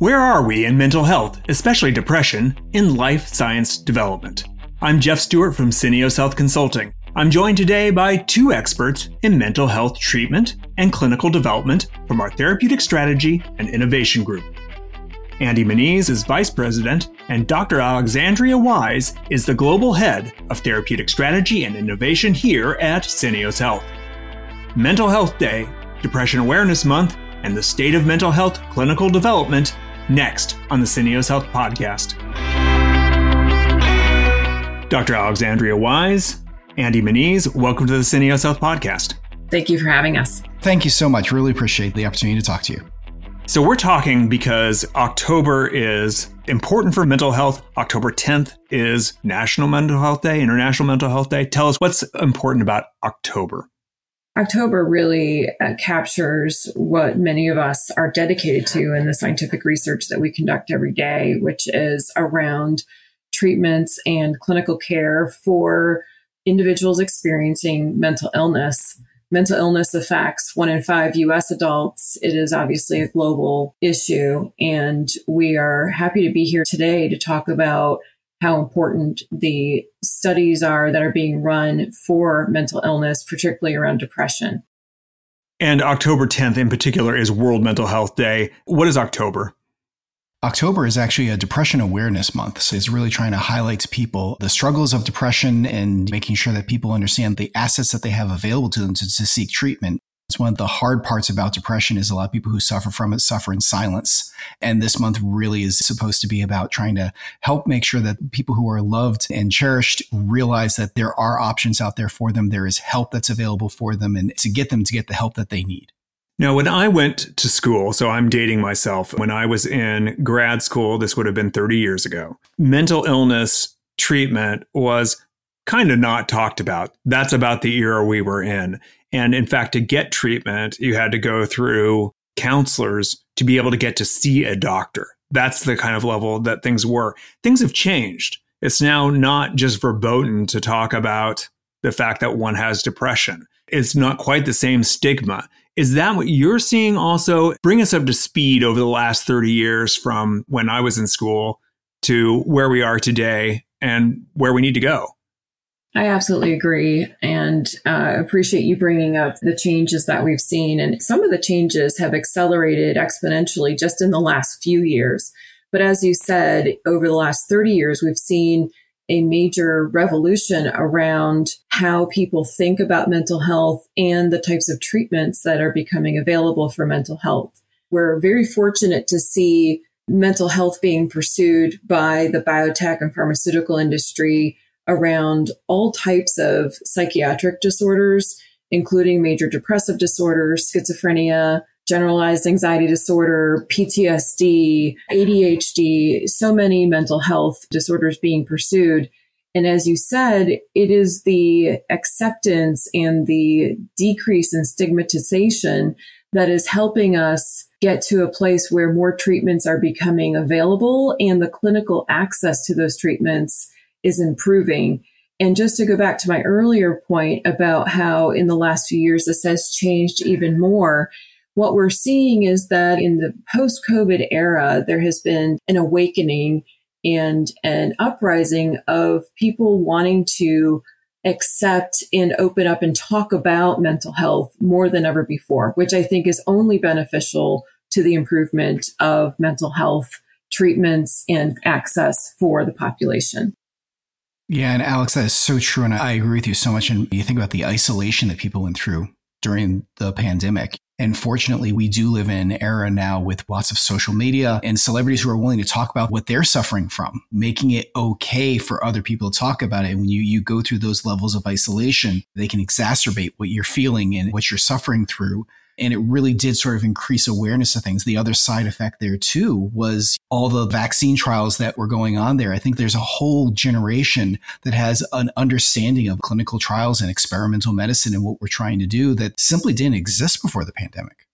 Where are we in mental health, especially depression, in life science development? I'm Jeff Stewart from Syneos Health Consulting. I'm joined today by two experts in mental health treatment and clinical development from our Therapeutic Strategy and Innovation Group. Andy Moniz is Vice President, and Dr. Alexandria Wise is the Global Head of Therapeutic Strategy and Innovation here at Syneos Health. Mental Health Day, Depression Awareness Month, and the state of mental health clinical development next on the Syneos Health Podcast. Dr. Alexandria Wise, Andy Moniz, welcome to the Syneos Health Podcast. Thank you for having us. Thank you so much. Really appreciate the opportunity to talk to you. So, we're talking because October is important for mental health. October 10th is National Mental Health Day, International Mental Health Day. Tell us what's important about October. October really uh, captures what many of us are dedicated to in the scientific research that we conduct every day, which is around treatments and clinical care for individuals experiencing mental illness mental illness affects one in five US adults. It is obviously a global issue. And we are happy to be here today to talk about how important the studies are that are being run for mental illness, particularly around depression. And October 10th in particular is World Mental Health Day. What is October? October is actually a depression awareness month. So it's really trying to highlight to people the struggles of depression and making sure that people understand the assets that they have available to them to, to seek treatment. It's one of the hard parts about depression is a lot of people who suffer from it suffer in silence. And this month really is supposed to be about trying to help make sure that people who are loved and cherished realize that there are options out there for them. There is help that's available for them and to get them to get the help that they need. Now, when I went to school, so I'm dating myself, when I was in grad school, this would have been 30 years ago, mental illness treatment was kind of not talked about. That's about the era we were in. And in fact, to get treatment, you had to go through counselors to be able to get to see a doctor. That's the kind of level that things were. Things have changed. It's now not just verboten to talk about the fact that one has depression. It's not quite the same stigma. Is that what you're seeing also? Bring us up to speed over the last 30 years from when I was in school to where we are today and where we need to go. I absolutely agree and uh, appreciate you bringing up the changes that we've seen. And some of the changes have accelerated exponentially just in the last few years. But as you said, over the last 30 years, we've seen a major revolution around how people think about mental health and the types of treatments that are becoming available for mental health. We're very fortunate to see mental health being pursued by the biotech and pharmaceutical industry around all types of psychiatric disorders, including major depressive disorder, schizophrenia, generalized anxiety disorder, PTSD, ADHD, so many mental health disorders being pursued. And as you said, it is the acceptance and the decrease in stigmatization that is helping us get to a place where more treatments are becoming available and the clinical access to those treatments is improving. And just to go back to my earlier point about how in the last few years this has changed even more, what we're seeing is that in the post COVID era, there has been an awakening and an uprising of people wanting to accept and open up and talk about mental health more than ever before, which I think is only beneficial to the improvement of mental health treatments and access for the population. Yeah, and Alex, that is so true. And I agree with you so much. And you think about the isolation that people went through during the pandemic. And fortunately, we do live in an era now with lots of social media and celebrities who are willing to talk about what they're suffering from, making it okay for other people to talk about it. When you, you go through those levels of isolation, they can exacerbate what you're feeling and what you're suffering through. And it really did sort of increase awareness of things. The other side effect there too was all the vaccine trials that were going on there. I think there's a whole generation that has an understanding of clinical trials and experimental medicine and what we're trying to do that simply didn't exist before the pandemic.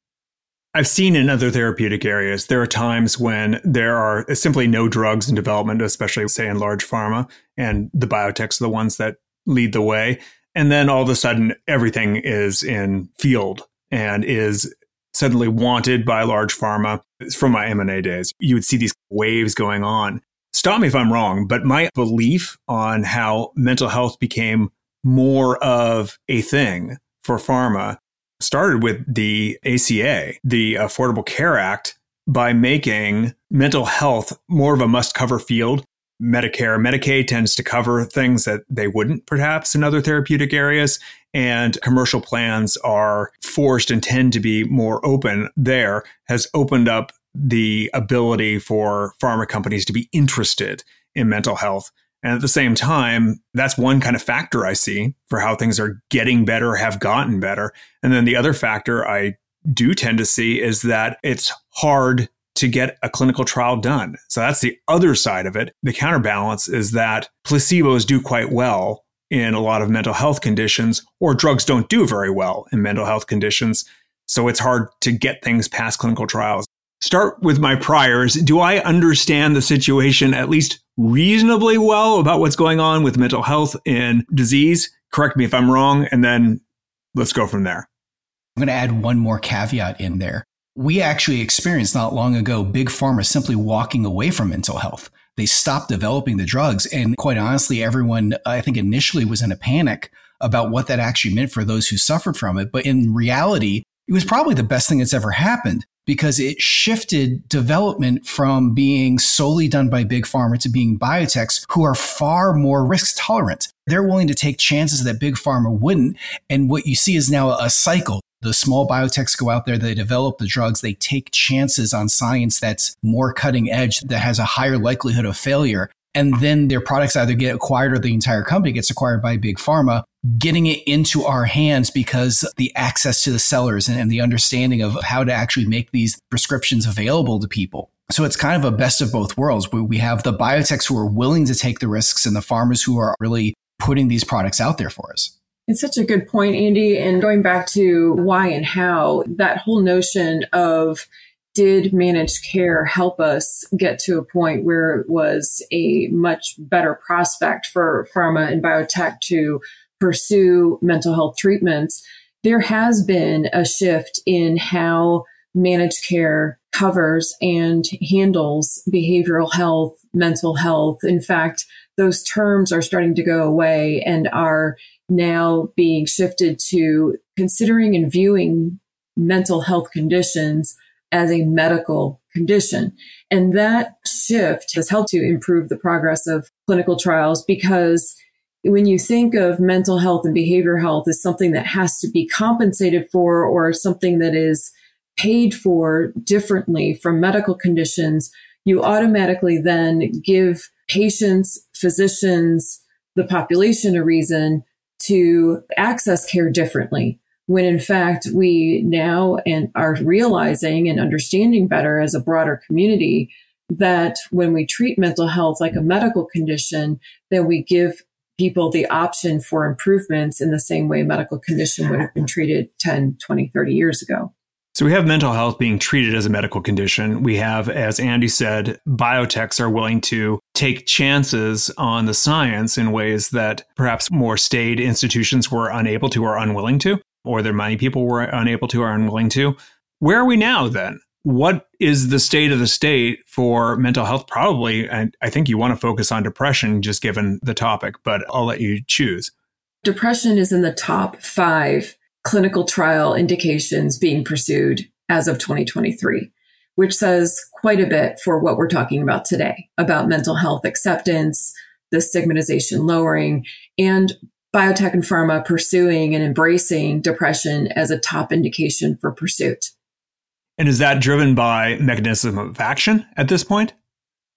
I've seen in other therapeutic areas, there are times when there are simply no drugs in development, especially, say, in large pharma, and the biotechs are the ones that lead the way. And then all of a sudden, everything is in field and is suddenly wanted by large pharma. It's from my M&A days. You would see these waves going on. Stop me if I'm wrong, but my belief on how mental health became more of a thing for pharma started with the ACA, the Affordable Care Act, by making mental health more of a must cover field. Medicare, Medicaid tends to cover things that they wouldn't perhaps in other therapeutic areas. And commercial plans are forced and tend to be more open there, has opened up the ability for pharma companies to be interested in mental health. And at the same time, that's one kind of factor I see for how things are getting better, have gotten better. And then the other factor I do tend to see is that it's hard to get a clinical trial done. So that's the other side of it. The counterbalance is that placebos do quite well in a lot of mental health conditions, or drugs don't do very well in mental health conditions. So it's hard to get things past clinical trials start with my priors. Do I understand the situation at least reasonably well about what's going on with mental health and disease? Correct me if I'm wrong, and then let's go from there. I'm going to add one more caveat in there. We actually experienced not long ago big pharma simply walking away from mental health. They stopped developing the drugs. And quite honestly, everyone, I think initially was in a panic about what that actually meant for those who suffered from it. But in reality, it was probably the best thing that's ever happened because it shifted development from being solely done by big pharma to being biotechs who are far more risk tolerant. They're willing to take chances that big pharma wouldn't. And what you see is now a cycle. The small biotechs go out there, they develop the drugs, they take chances on science that's more cutting edge, that has a higher likelihood of failure and then their products either get acquired or the entire company gets acquired by big pharma getting it into our hands because the access to the sellers and, and, the understanding of how to actually make these prescriptions available to people. So it's kind of a best of both worlds where we have the biotechs who are willing to take the risks and the pharmas who are really putting these products out there for us it's such a good point andy and going back to why and how that whole notion of did managed care help us get to a point where it was a much better prospect for pharma and biotech to pursue mental health treatments? There has been a shift in how managed care covers and handles behavioral health, mental health. In fact, those terms are starting to go away and are now being shifted to considering and viewing mental health conditions as a medical condition. And that shift has helped to improve the progress of clinical trials because when you think of mental health and behavioral health as something that has to be compensated for or something that is paid for differently from medical conditions, you automatically then give patients, physicians, the population a reason to access care differently when in fact we now and are realizing and understanding better as a broader community that when we treat mental health like a medical condition, then we give people the option for improvements in the same way medical condition would have been treated 10, 20, 30 years ago. So we have mental health being treated as a medical condition. We have, as Andy said, biotechs are willing to take chances on the science in ways that perhaps more staid institutions were unable to or unwilling to or their money people were unable to or unwilling to. Where are we now then? What is the state of the state for mental health? Probably, and I think you want to focus on depression just given the topic, but I'll let you choose. Depression is in the top five clinical trial indications being pursued as of 2023, which says quite a bit for what we're talking about today about mental health acceptance, the stigmatization lowering, and biotech and pharma pursuing and embracing depression as a top indication for pursuit. And is that driven by mechanism of action at this point?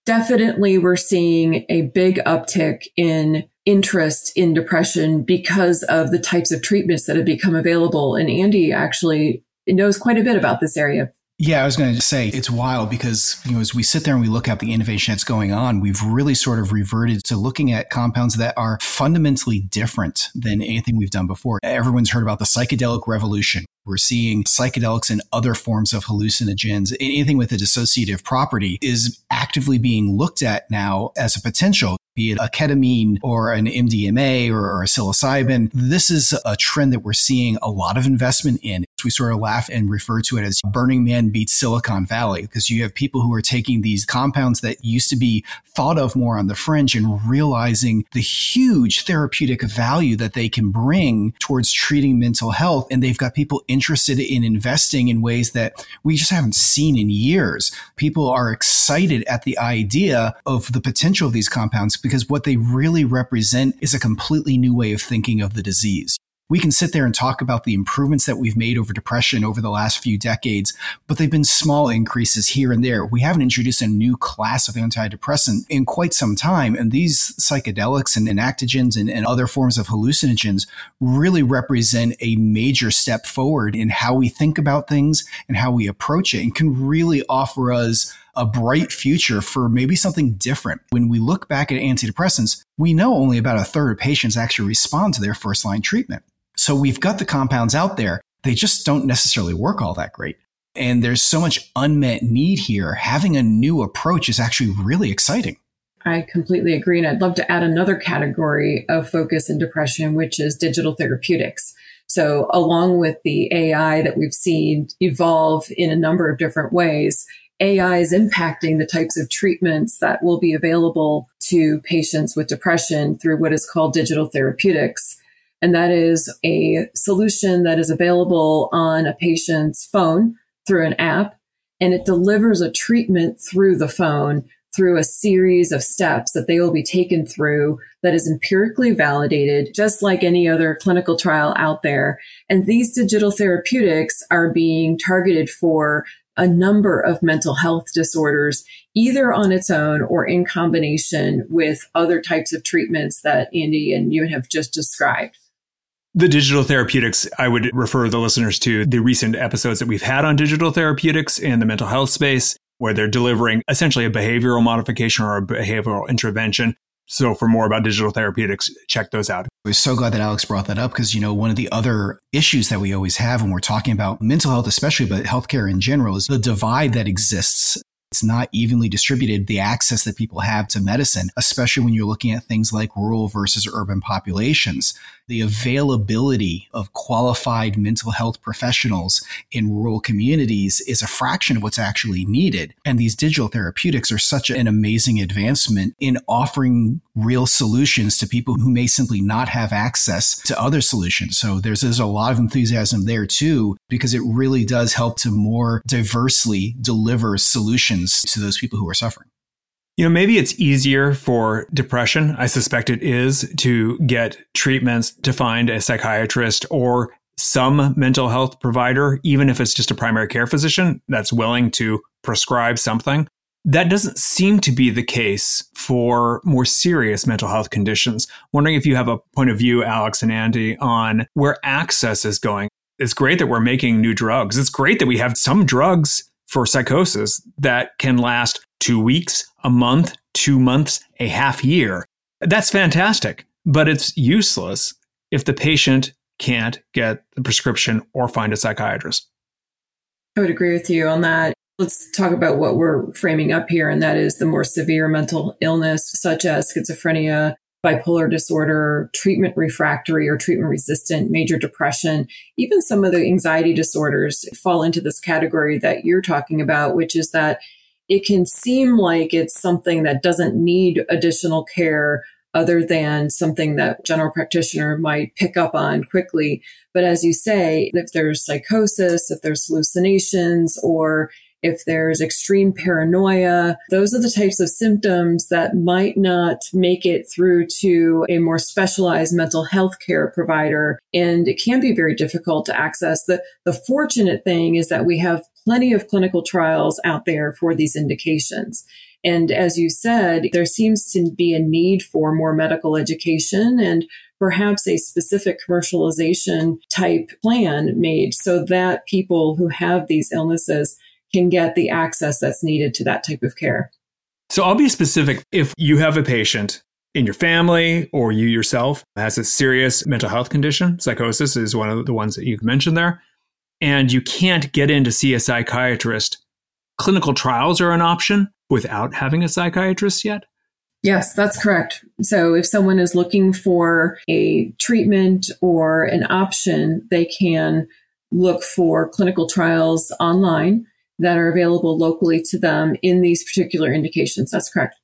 Definitely, we're seeing a big uptick in interest in depression because of the types of treatments that have become available. And Andy actually knows quite a bit about this area. Yeah, I was going to say it's wild because you know as we sit there and we look at the innovation that's going on, we've really sort of reverted to looking at compounds that are fundamentally different than anything we've done before. Everyone's heard about the psychedelic revolution. We're seeing psychedelics and other forms of hallucinogens. Anything with a dissociative property is actively being looked at now as a potential be it a ketamine or an MDMA or, a psilocybin. This is a trend that we're seeing a lot of investment in. We sort of laugh and refer to it as Burning Man beats Silicon Valley because you have people who are taking these compounds that used to be thought of more on the fringe and realizing the huge therapeutic value that they can bring towards treating mental health. And they've got people interested in investing in ways that we just haven't seen in years. People are excited at the idea of the potential of these compounds because what they really represent is a completely new way of thinking of the disease we can sit there and talk about the improvements that we've made over depression over the last few decades, but they've been small increases here and there. We haven't introduced a new class of antidepressant in quite some time. And these psychedelics and entactogens and, and other forms of hallucinogens really represent a major step forward in how we think about things and how we approach it and can really offer us a bright future for maybe something different. When we look back at antidepressants, we know only about a third of patients actually respond to their first line treatment. So we've got the compounds out there. They just don't necessarily work all that great. And there's so much unmet need here. Having a new approach is actually really exciting. I completely agree. And I'd love to add another category of focus in depression, which is digital therapeutics. So along with the AI that we've seen evolve in a number of different ways, AI is impacting the types of treatments that will be available to patients with depression through what is called digital therapeutics. And that is a solution that is available on a patient's phone through an app. And it delivers a treatment through the phone through a series of steps that they will be taken through that is empirically validated, just like any other clinical trial out there. And these digital therapeutics are being targeted for a number of mental health disorders, either on its own or in combination with other types of treatments that Andy and you have just described. The digital therapeutics, I would refer the listeners to the recent episodes that we've had on digital therapeutics in the mental health space, where they're delivering essentially a behavioral modification or a behavioral intervention. So for more about digital therapeutics, check those out. Was so glad that Alex brought that up because, you know, one of the other issues that we always have when we're talking about mental health, especially, but healthcare in general, is the divide that exists it's not evenly distributed, the access that people have to medicine, especially when you're looking at things like rural versus urban populations. The availability of qualified mental health professionals in rural communities is a fraction of what's actually needed. And these digital therapeutics are such an amazing advancement in offering real solutions to people who may simply not have access to other solutions. So there's, there's a lot of enthusiasm there too, because it really does help to more diversely deliver solutions to those people who are suffering. You know, maybe it's easier for depression, I suspect it is, to get treatments to find a psychiatrist or some mental health provider, even if it's just a primary care physician that's willing to prescribe something. That doesn't seem to be the case for more serious mental health conditions. Wondering if you have a point of view, Alex and Andy, on where access is going. It's great that we're making new drugs. It's great that we have some drugs for psychosis that can last two weeks, a month, two months, a half year. That's fantastic, but it's useless if the patient can't get the prescription or find a psychiatrist. I would agree with you on that. Let's talk about what we're framing up here, and that is the more severe mental illness, such as schizophrenia, bipolar disorder, treatment refractory or treatment resistant, major depression, even some of the anxiety disorders fall into this category that you're talking about, which is that it can seem like it's something that doesn't need additional care other than something that general practitioner might pick up on quickly. But as you say, if there's psychosis, if there's hallucinations, or if there's extreme paranoia, those are the types of symptoms that might not make it through to a more specialized mental health care provider. And it can be very difficult to access. The, the fortunate thing is that we have plenty of clinical trials out there for these indications. And as you said, there seems to be a need for more medical education and perhaps a specific commercialization type plan made so that people who have these illnesses can get the access that's needed to that type of care. So I'll be specific. If you have a patient in your family or you yourself has a serious mental health condition, psychosis is one of the ones that you've mentioned there, and you can't get in to see a psychiatrist, clinical trials are an option without having a psychiatrist yet? Yes, that's correct. So if someone is looking for a treatment or an option, they can look for clinical trials online that are available locally to them in these particular indications. That's correct.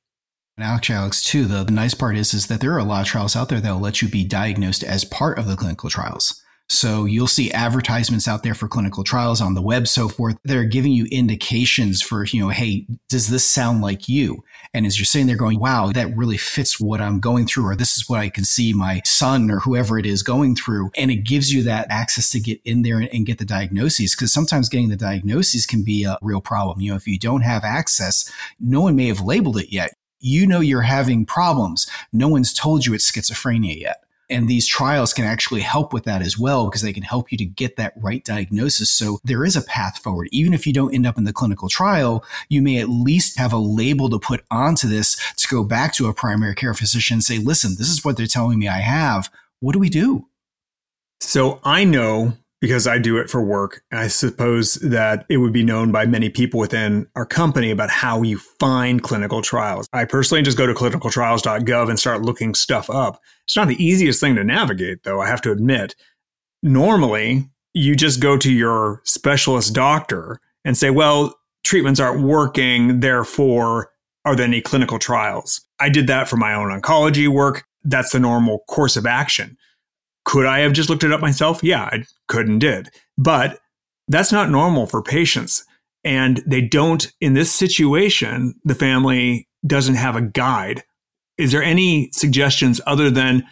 And actually, Alex, too, the, the nice part is, is that there are a lot of trials out there that will let you be diagnosed as part of the clinical trials. So you'll see advertisements out there for clinical trials on the web, so forth. They're giving you indications for, you know, hey, does this sound like you? And as you're sitting there going, wow, that really fits what I'm going through, or this is what I can see my son or whoever it is going through. And it gives you that access to get in there and, and get the diagnoses. Cause sometimes getting the diagnoses can be a real problem. You know, if you don't have access, no one may have labeled it yet. You know, you're having problems. No one's told you it's schizophrenia yet. And these trials can actually help with that as well because they can help you to get that right diagnosis. So there is a path forward. Even if you don't end up in the clinical trial, you may at least have a label to put onto this to go back to a primary care physician and say, listen, this is what they're telling me I have. What do we do? So I know because I do it for work. I suppose that it would be known by many people within our company about how you find clinical trials. I personally just go to clinicaltrials.gov and start looking stuff up. It's not the easiest thing to navigate, though, I have to admit. Normally, you just go to your specialist doctor and say, well, treatments aren't working, therefore, are there any clinical trials? I did that for my own oncology work. That's the normal course of action. Could I have just looked it up myself? Yeah, I could and did. But that's not normal for patients. And they don't, in this situation, the family doesn't have a guide. Is there any suggestions other than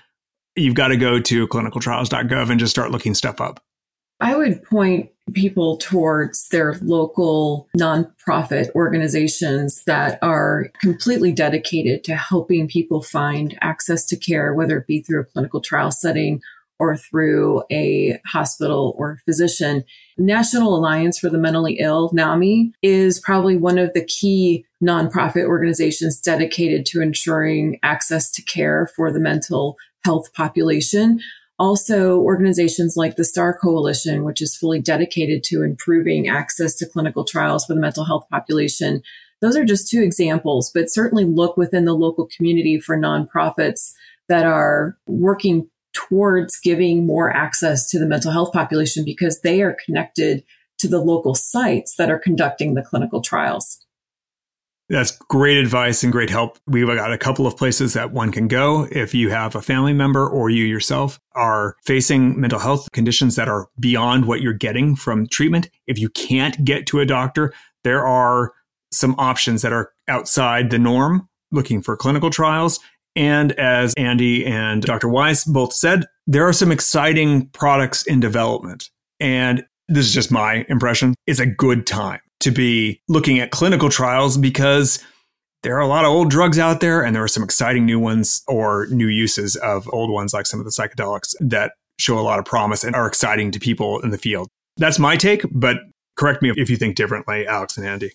you've got to go to clinicaltrials.gov and just start looking stuff up? I would point people towards their local nonprofit organizations that are completely dedicated to helping people find access to care, whether it be through a clinical trial setting or through a hospital or physician. National Alliance for the Mentally Ill, NAMI, is probably one of the key nonprofit organizations dedicated to ensuring access to care for the mental health population. Also, organizations like the STAR Coalition, which is fully dedicated to improving access to clinical trials for the mental health population. Those are just two examples, but certainly look within the local community for nonprofits that are working towards giving more access to the mental health population because they are connected to the local sites that are conducting the clinical trials. That's great advice and great help. We've got a couple of places that one can go if you have a family member or you yourself are facing mental health conditions that are beyond what you're getting from treatment. If you can't get to a doctor, there are some options that are outside the norm looking for clinical trials and as Andy and Dr. Wise both said, there are some exciting products in development. And this is just my impression. It's a good time to be looking at clinical trials because there are a lot of old drugs out there and there are some exciting new ones or new uses of old ones like some of the psychedelics that show a lot of promise and are exciting to people in the field. That's my take, but correct me if you think differently, Alex and Andy.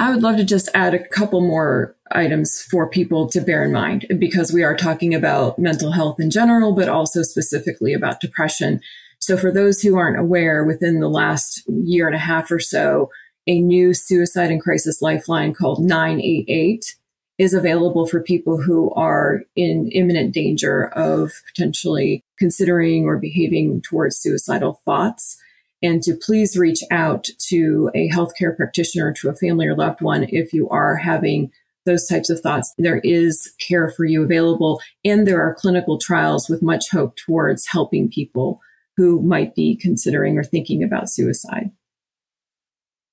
I would love to just add a couple more items for people to bear in mind because we are talking about mental health in general, but also specifically about depression. So, for those who aren't aware, within the last year and a half or so, a new suicide and crisis lifeline called 988 is available for people who are in imminent danger of potentially considering or behaving towards suicidal thoughts and to please reach out to a healthcare practitioner, to a family or loved one if you are having those types of thoughts. There is care for you available, and there are clinical trials with much hope towards helping people who might be considering or thinking about suicide.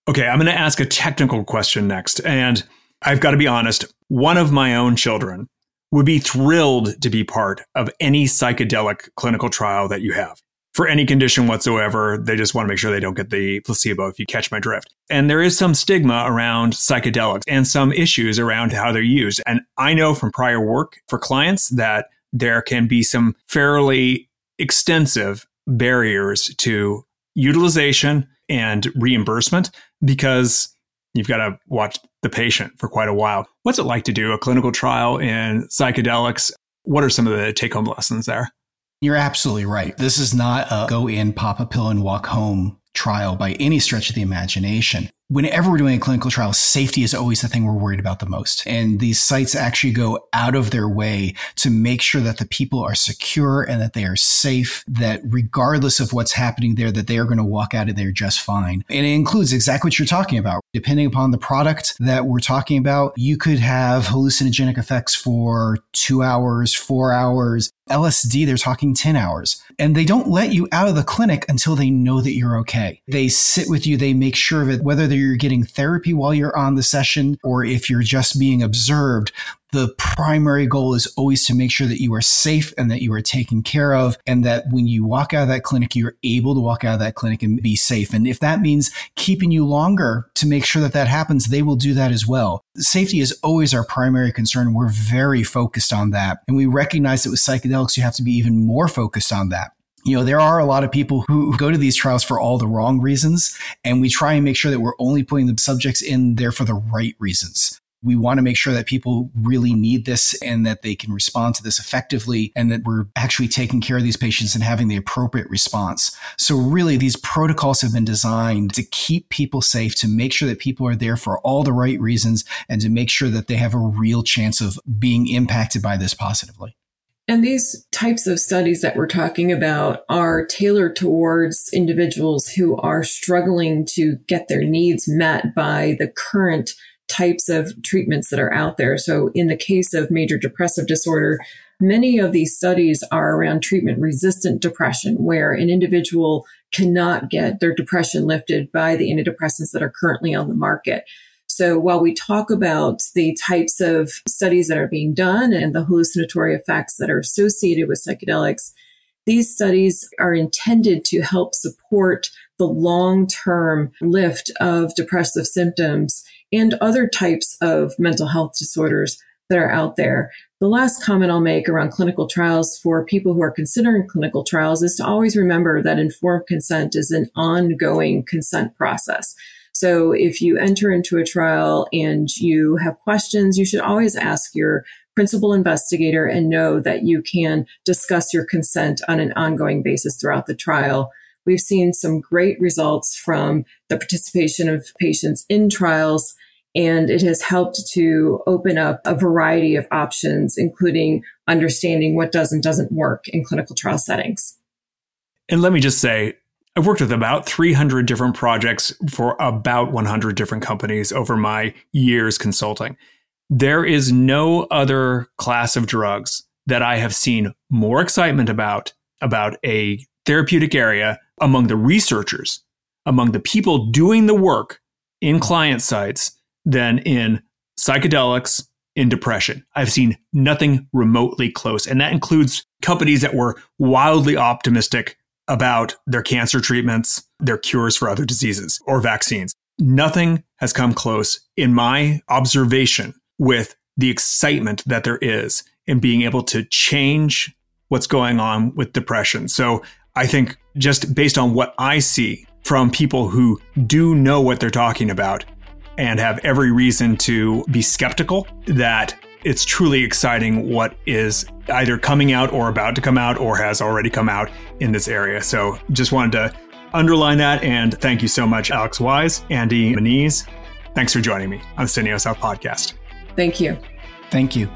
Okay, I'm going to ask a technical question next. And I've got to be honest, one of my own children would be thrilled to be part of any psychedelic clinical trial that you have for any condition whatsoever. They just want to make sure they don't get the placebo, if you catch my drift. And there is some stigma around psychedelics and some issues around how they're used. And I know from prior work for clients that there can be some fairly extensive barriers to utilization and reimbursement because you've got to watch the patient for quite a while. What's it like to do a clinical trial in psychedelics? What are some of the take home lessons there? You're absolutely right. This is not a go in, pop a pill, and walk home trial by any stretch of the imagination. Whenever we're doing a clinical trial, safety is always the thing we're worried about the most. And these sites actually go out of their way to make sure that the people are secure and that they are safe, that regardless of what's happening there, that they are going to walk out of there just fine. And it includes exactly what you're talking about. Depending upon the product that we're talking about, you could have hallucinogenic effects for two hours, four hours. LSD, they're talking 10 hours. And they don't let you out of the clinic until they know that you're okay. They sit with you. They make sure that whether you're getting therapy while you're on the session or if you're just being observed, the primary goal is always to make sure that you are safe and that you are taken care of and that when you walk out of that clinic, you're able to walk out of that clinic and be safe. And if that means keeping you longer to make sure that that happens, they will do that as well. Safety is always our primary concern. We're very focused on that. And we recognize that with psychedelics, you have to be even more focused on that you know, there are a lot of people who go to these trials for all the wrong reasons. And we try and make sure that we're only putting the subjects in there for the right reasons. We want to make sure that people really need this and that they can respond to this effectively and that we're actually taking care of these patients and having the appropriate response. So really these protocols have been designed to keep people safe, to make sure that people are there for all the right reasons and to make sure that they have a real chance of being impacted by this positively. And these types of studies that we're talking about are tailored towards individuals who are struggling to get their needs met by the current types of treatments that are out there. So in the case of major depressive disorder, many of these studies are around treatment resistant depression, where an individual cannot get their depression lifted by the antidepressants that are currently on the market. So while we talk about the types of studies that are being done and the hallucinatory effects that are associated with psychedelics, these studies are intended to help support the long term lift of depressive symptoms and other types of mental health disorders that are out there. The last comment I'll make around clinical trials for people who are considering clinical trials is to always remember that informed consent is an ongoing consent process. So if you enter into a trial and you have questions, you should always ask your principal investigator and know that you can discuss your consent on an ongoing basis throughout the trial. We've seen some great results from the participation of patients in trials, and it has helped to open up a variety of options, including understanding what does and doesn't work in clinical trial settings. And let me just say, I've worked with about 300 different projects for about 100 different companies over my years consulting. There is no other class of drugs that I have seen more excitement about, about a therapeutic area among the researchers, among the people doing the work in client sites than in psychedelics, in depression. I've seen nothing remotely close. And that includes companies that were wildly optimistic about their cancer treatments, their cures for other diseases or vaccines. Nothing has come close in my observation with the excitement that there is in being able to change what's going on with depression. So I think just based on what I see from people who do know what they're talking about and have every reason to be skeptical that it's truly exciting what is either coming out or about to come out or has already come out in this area. So just wanted to underline that. And thank you so much, Alex Wise, Andy Moniz. Thanks for joining me on the Syneos Health podcast. Thank you. Thank you.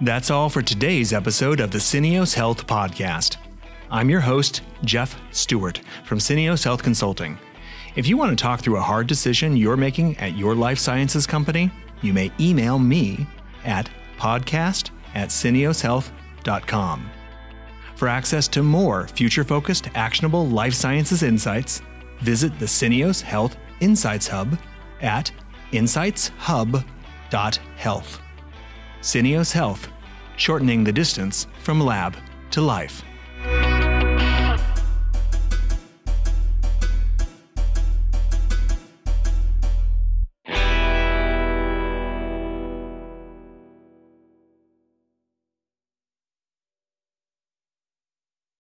That's all for today's episode of the Syneos Health podcast. I'm your host, Jeff Stewart from Syneos Health Consulting. If you want to talk through a hard decision you're making at your life sciences company, you may email me at podcast at syneoshealth.com. For access to more future focused, actionable life sciences insights, visit the Syneos Health Insights Hub at insightshub.health. Syneos Health, shortening the distance from lab to life.